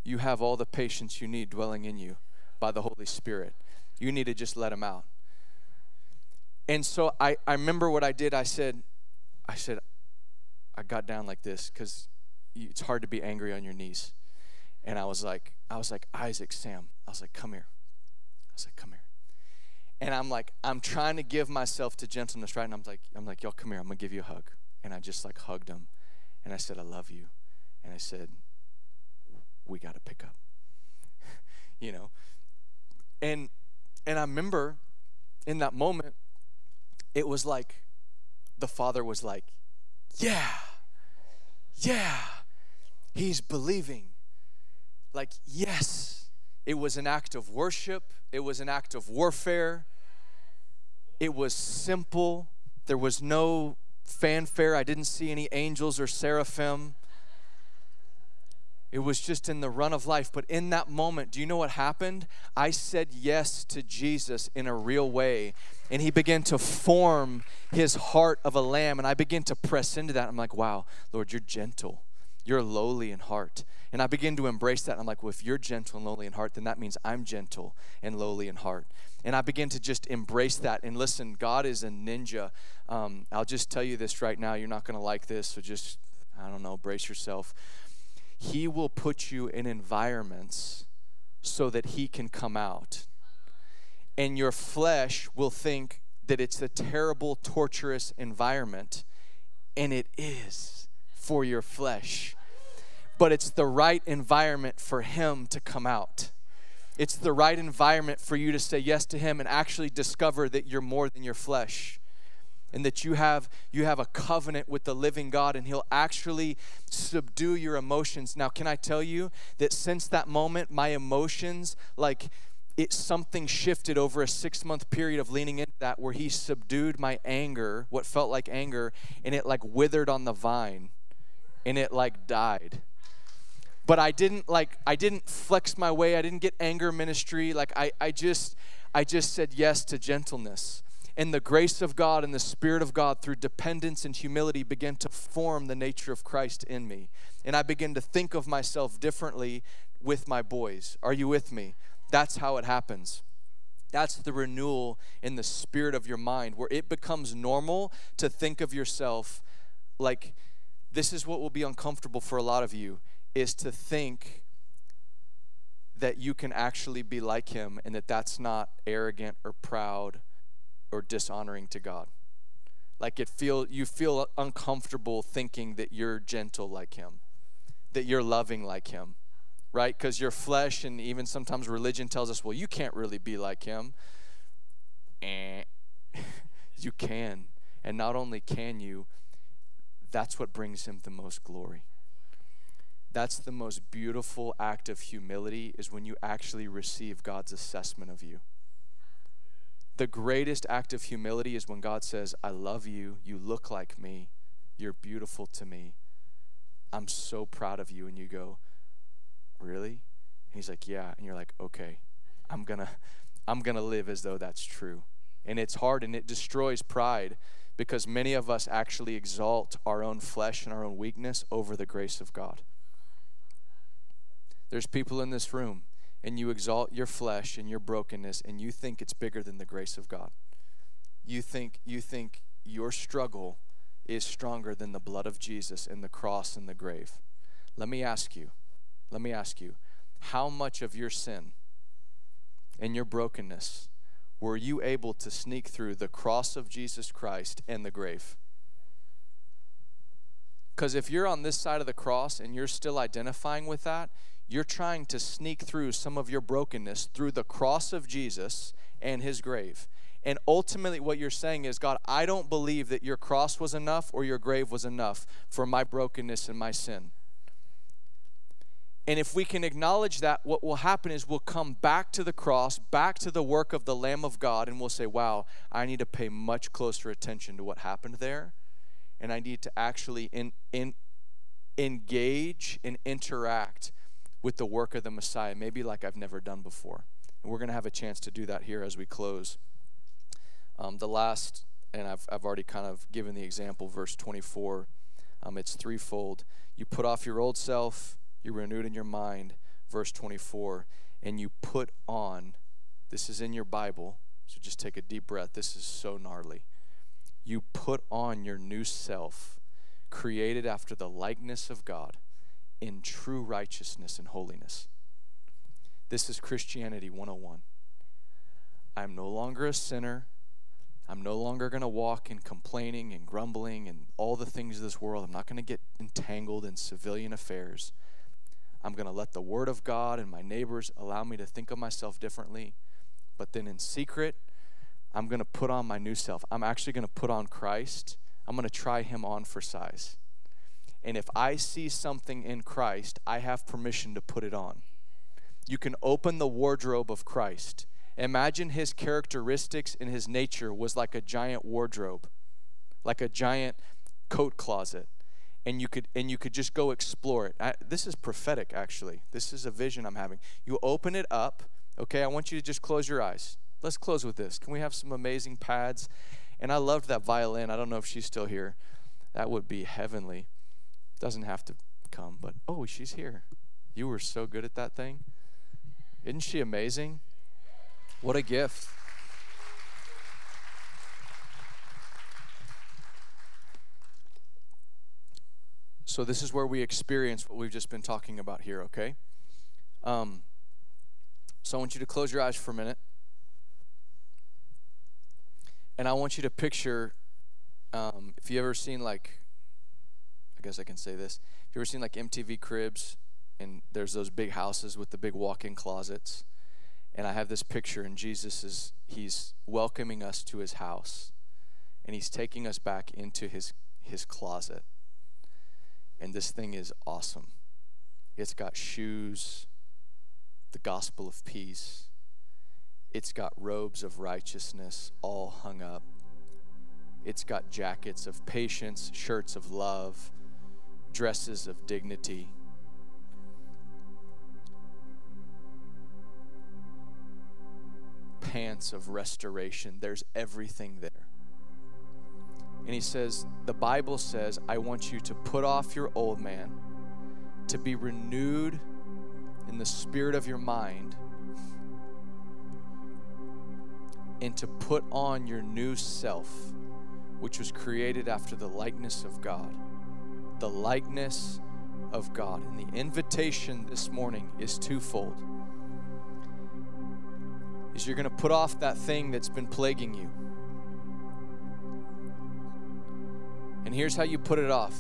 You have all the patience you need dwelling in you by the Holy Spirit. You need to just let him out. And so I, I remember what I did. I said, I said, I got down like this because it's hard to be angry on your knees. And I was like, I was like, Isaac, Sam. I was like, come here. I was like, come here. And I'm like, I'm trying to give myself to gentleness, right? And I'm like, I'm like, y'all come here. I'm gonna give you a hug. And I just like hugged him. And I said, I love you. And I said, we gotta pick up. you know? And and I remember in that moment, it was like the father was like, Yeah, yeah, he's believing. Like, yes, it was an act of worship, it was an act of warfare, it was simple, there was no fanfare, I didn't see any angels or seraphim. It was just in the run of life. But in that moment, do you know what happened? I said yes to Jesus in a real way. And he began to form his heart of a lamb. And I began to press into that. I'm like, wow, Lord, you're gentle. You're lowly in heart. And I begin to embrace that. I'm like, well, if you're gentle and lowly in heart, then that means I'm gentle and lowly in heart. And I begin to just embrace that. And listen, God is a ninja. Um, I'll just tell you this right now. You're not going to like this, so just, I don't know, brace yourself. He will put you in environments so that He can come out. And your flesh will think that it's a terrible, torturous environment, and it is for your flesh. But it's the right environment for Him to come out. It's the right environment for you to say yes to Him and actually discover that you're more than your flesh and that you have you have a covenant with the living God and he'll actually subdue your emotions. Now, can I tell you that since that moment my emotions like it something shifted over a 6-month period of leaning into that where he subdued my anger, what felt like anger, and it like withered on the vine and it like died. But I didn't like I didn't flex my way. I didn't get anger ministry. Like I I just I just said yes to gentleness and the grace of God and the Spirit of God through dependence and humility began to form the nature of Christ in me. And I began to think of myself differently with my boys. Are you with me? That's how it happens. That's the renewal in the spirit of your mind, where it becomes normal to think of yourself like this is what will be uncomfortable for a lot of you is to think that you can actually be like him and that that's not arrogant or proud or dishonoring to God. Like it feel you feel uncomfortable thinking that you're gentle like him, that you're loving like him, right? Because your flesh and even sometimes religion tells us, well, you can't really be like him. And you can. And not only can you, that's what brings him the most glory. that's the most beautiful act of humility is when you actually receive God's assessment of you. The greatest act of humility is when God says, I love you, you look like me, you're beautiful to me. I'm so proud of you. And you go, Really? And he's like, Yeah. And you're like, Okay, I'm gonna I'm gonna live as though that's true. And it's hard and it destroys pride because many of us actually exalt our own flesh and our own weakness over the grace of God. There's people in this room, and you exalt your flesh and your brokenness, and you think it's bigger than the grace of God. You think you think your struggle is stronger than the blood of Jesus and the cross and the grave. Let me ask you, let me ask you, how much of your sin and your brokenness were you able to sneak through the cross of Jesus Christ and the grave? Because if you're on this side of the cross and you're still identifying with that, you're trying to sneak through some of your brokenness through the cross of Jesus and his grave. And ultimately, what you're saying is, God, I don't believe that your cross was enough or your grave was enough for my brokenness and my sin. And if we can acknowledge that, what will happen is we'll come back to the cross, back to the work of the Lamb of God, and we'll say, wow, I need to pay much closer attention to what happened there. And I need to actually in, in, engage and interact with the work of the Messiah, maybe like I've never done before. And we're going to have a chance to do that here as we close. Um, the last, and I've, I've already kind of given the example, verse 24, um, it's threefold. You put off your old self, you're renewed in your mind, verse 24, and you put on, this is in your Bible, so just take a deep breath. This is so gnarly. You put on your new self, created after the likeness of God in true righteousness and holiness. This is Christianity 101. I'm no longer a sinner. I'm no longer going to walk in complaining and grumbling and all the things of this world. I'm not going to get entangled in civilian affairs. I'm going to let the Word of God and my neighbors allow me to think of myself differently. But then in secret, I'm going to put on my new self. I'm actually going to put on Christ. I'm going to try Him on for size. And if I see something in Christ, I have permission to put it on. You can open the wardrobe of Christ. Imagine his characteristics and his nature was like a giant wardrobe, like a giant coat closet. And you could and you could just go explore it. I, this is prophetic actually. This is a vision I'm having. You open it up, okay? I want you to just close your eyes. Let's close with this. Can we have some amazing pads? And I loved that violin. I don't know if she's still here. That would be heavenly. Doesn't have to come, but oh, she's here. You were so good at that thing. Isn't she amazing? What a gift. So, this is where we experience what we've just been talking about here, okay? Um, so, I want you to close your eyes for a minute. And I want you to picture um, if you ever seen like I guess I can say this. If you ever seen like MTV Cribs and there's those big houses with the big walk-in closets? And I have this picture and Jesus is he's welcoming us to his house and he's taking us back into his his closet. And this thing is awesome. It's got shoes, the gospel of peace. It's got robes of righteousness all hung up. It's got jackets of patience, shirts of love, dresses of dignity. Pants of restoration. There's everything there. And he says, The Bible says, I want you to put off your old man, to be renewed in the spirit of your mind, and to put on your new self, which was created after the likeness of God the likeness of God. And the invitation this morning is twofold. Is you're going to put off that thing that's been plaguing you. And here's how you put it off.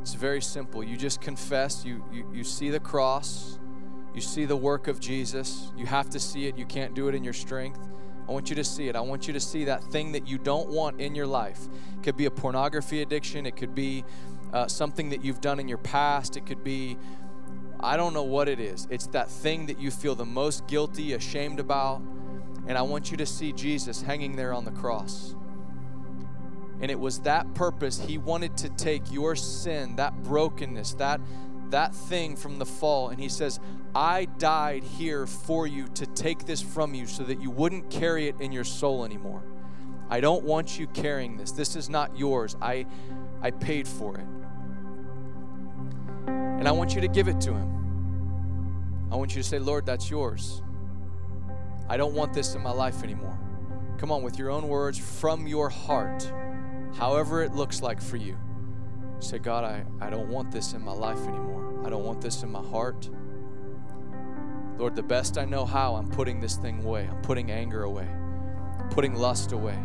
It's very simple. You just confess, you, you, you see the cross, you see the work of Jesus. You have to see it, you can't do it in your strength. I want you to see it. I want you to see that thing that you don't want in your life. It could be a pornography addiction, it could be uh, something that you've done in your past. It could be I don't know what it is. It's that thing that you feel the most guilty, ashamed about. And I want you to see Jesus hanging there on the cross. And it was that purpose. He wanted to take your sin, that brokenness, that, that thing from the fall, and He says, I died here for you to take this from you so that you wouldn't carry it in your soul anymore. I don't want you carrying this. This is not yours. I, I paid for it. And I want you to give it to Him. I want you to say, Lord, that's yours. I don't want this in my life anymore. Come on, with your own words from your heart, however it looks like for you. Say, God, I, I don't want this in my life anymore. I don't want this in my heart. Lord, the best I know how, I'm putting this thing away. I'm putting anger away, putting lust away,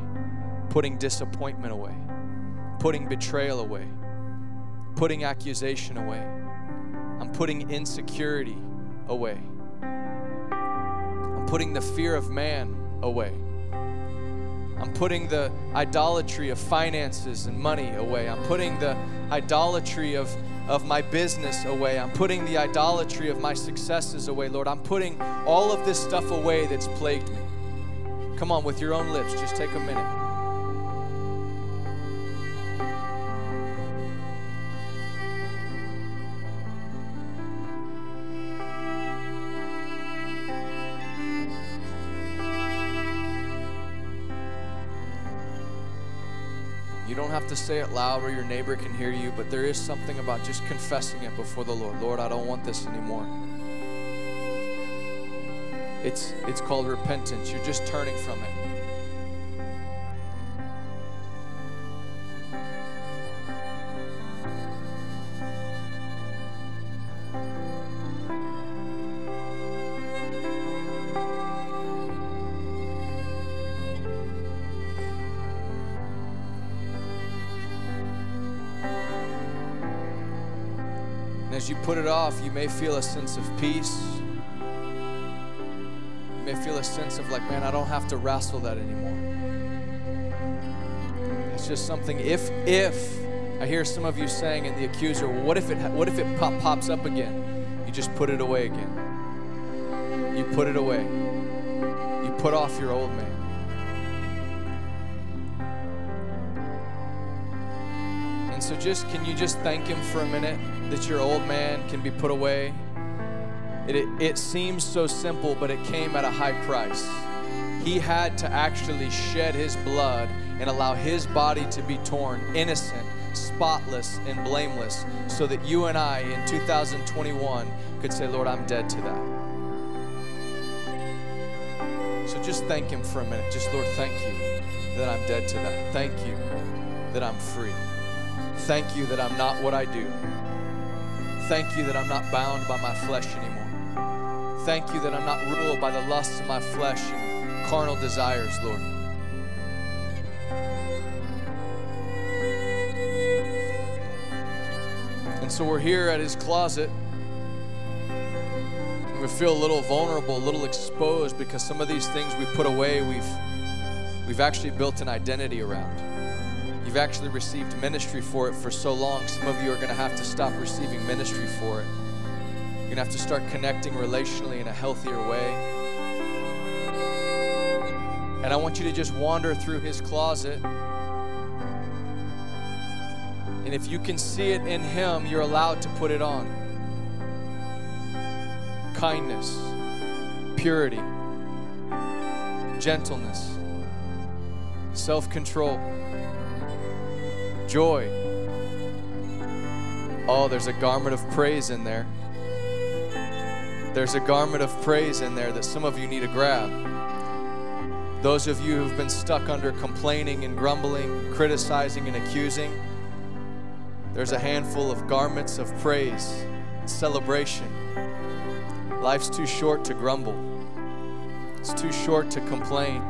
putting disappointment away, putting betrayal away, putting accusation away. I'm putting insecurity away. I'm putting the fear of man away. I'm putting the idolatry of finances and money away. I'm putting the idolatry of, of my business away. I'm putting the idolatry of my successes away, Lord. I'm putting all of this stuff away that's plagued me. Come on, with your own lips, just take a minute. Have to say it loud where your neighbor can hear you, but there is something about just confessing it before the Lord. Lord, I don't want this anymore. It's, it's called repentance. You're just turning from it. Put it off, you may feel a sense of peace. You may feel a sense of like, man, I don't have to wrestle that anymore. It's just something. If if I hear some of you saying in the accuser, well, what if it what if it pop, pops up again? You just put it away again. You put it away. You put off your old man. And so just can you just thank him for a minute? That your old man can be put away. It, it, it, seems so simple, but it came at a high price. He had to actually shed his blood and allow his body to be torn innocent, spotless, and blameless, so that you and I in 2021 could say, Lord, I'm dead to that. So just thank him for a minute. Just, Lord, thank you that I'm dead to that. Thank you that I'm free. Thank you that I'm not what I do. Thank you that I'm not bound by my flesh anymore. Thank you that I'm not ruled by the lusts of my flesh and carnal desires, Lord. And so we're here at his closet. We feel a little vulnerable, a little exposed because some of these things we put away, we've we've actually built an identity around. You've actually received ministry for it for so long. Some of you are going to have to stop receiving ministry for it. You're going to have to start connecting relationally in a healthier way. And I want you to just wander through his closet. And if you can see it in him, you're allowed to put it on. Kindness, purity, gentleness, self control joy. Oh, there's a garment of praise in there. There's a garment of praise in there that some of you need to grab. Those of you who've been stuck under complaining and grumbling, criticizing and accusing, there's a handful of garments of praise, and celebration. Life's too short to grumble, it's too short to complain.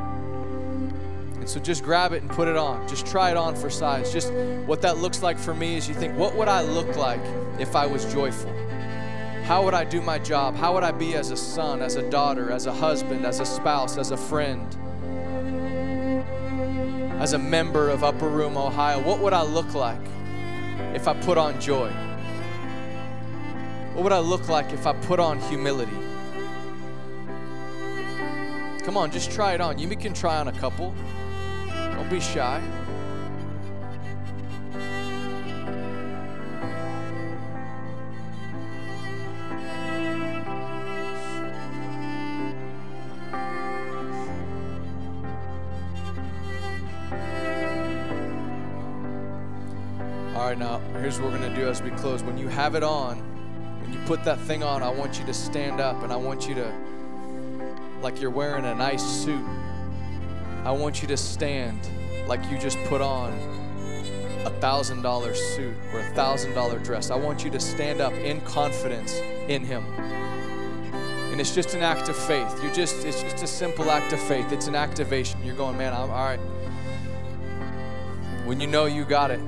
And so just grab it and put it on. Just try it on for size. Just what that looks like for me is you think, what would I look like if I was joyful? How would I do my job? How would I be as a son, as a daughter, as a husband, as a spouse, as a friend? As a member of Upper Room, Ohio, what would I look like if I put on joy? What would I look like if I put on humility? Come on, just try it on. You can try on a couple. Don't be shy. All right, now here's what we're going to do as we close. When you have it on, when you put that thing on, I want you to stand up and I want you to, like you're wearing a nice suit, I want you to stand like you just put on a thousand dollar suit or a thousand dollar dress. I want you to stand up in confidence in Him. And it's just an act of faith. You just it's just a simple act of faith. It's an activation. You're going, man, I'm all right. When you know you got it.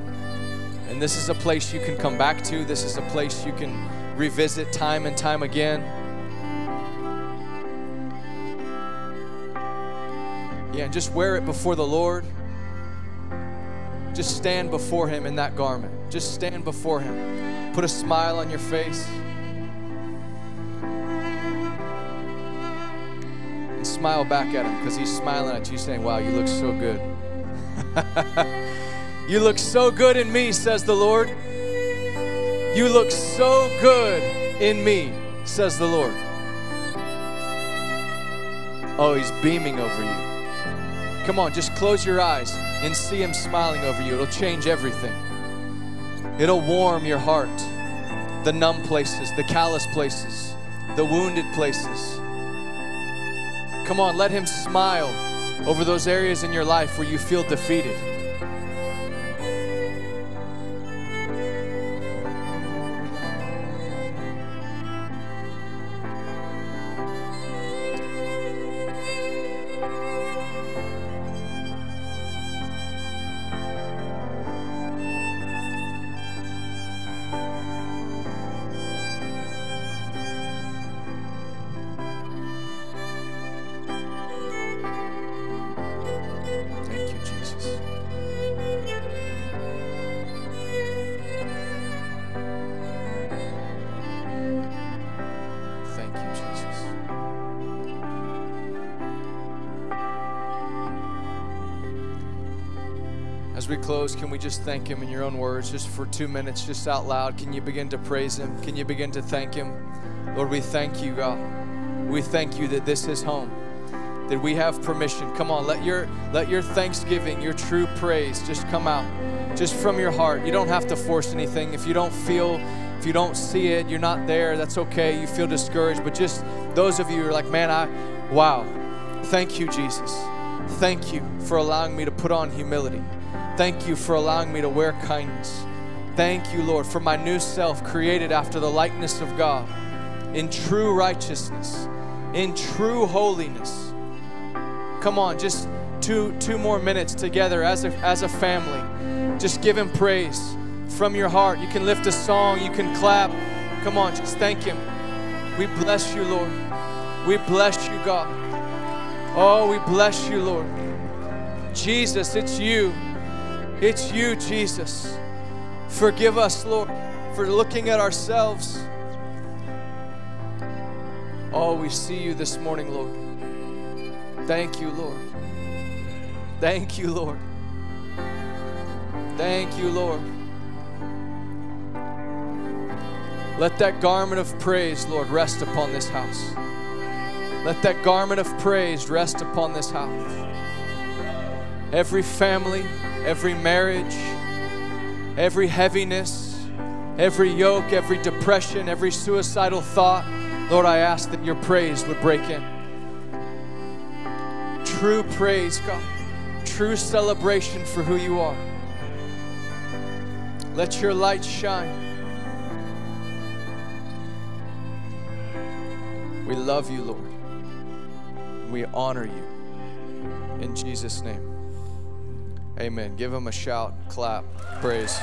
And this is a place you can come back to. This is a place you can revisit time and time again. Yeah, and just wear it before the Lord. Just stand before Him in that garment. Just stand before Him. Put a smile on your face. And smile back at Him because He's smiling at you, saying, Wow, you look so good. you look so good in me, says the Lord. You look so good in me, says the Lord. Oh, He's beaming over you. Come on, just close your eyes and see Him smiling over you. It'll change everything. It'll warm your heart, the numb places, the callous places, the wounded places. Come on, let Him smile over those areas in your life where you feel defeated. Just thank Him in your own words, just for two minutes, just out loud? Can you begin to praise Him? Can you begin to thank Him? Lord, we thank you, God. We thank you that this is home that we have permission. Come on, let your let your thanksgiving, your true praise just come out just from your heart. You don't have to force anything. If you don't feel if you don't see it, you're not there, that's okay. You feel discouraged, but just those of you who are like, "Man, I wow. Thank you, Jesus. Thank you for allowing me to put on humility. Thank you for allowing me to wear kindness. Thank you, Lord, for my new self created after the likeness of God in true righteousness, in true holiness. Come on, just two two more minutes together as a as a family. Just give him praise from your heart. You can lift a song, you can clap. Come on, just thank him. We bless you, Lord. We bless you, God. Oh, we bless you, Lord. Jesus, it's you. It's you, Jesus. Forgive us, Lord, for looking at ourselves. Oh, we see you this morning, Lord. Thank you, Lord. Thank you, Lord. Thank you, Lord. Let that garment of praise, Lord, rest upon this house. Let that garment of praise rest upon this house. Every family, every marriage, every heaviness, every yoke, every depression, every suicidal thought, Lord, I ask that your praise would break in. True praise, God. True celebration for who you are. Let your light shine. We love you, Lord. We honor you. In Jesus' name. Amen. Give him a shout, clap, praise.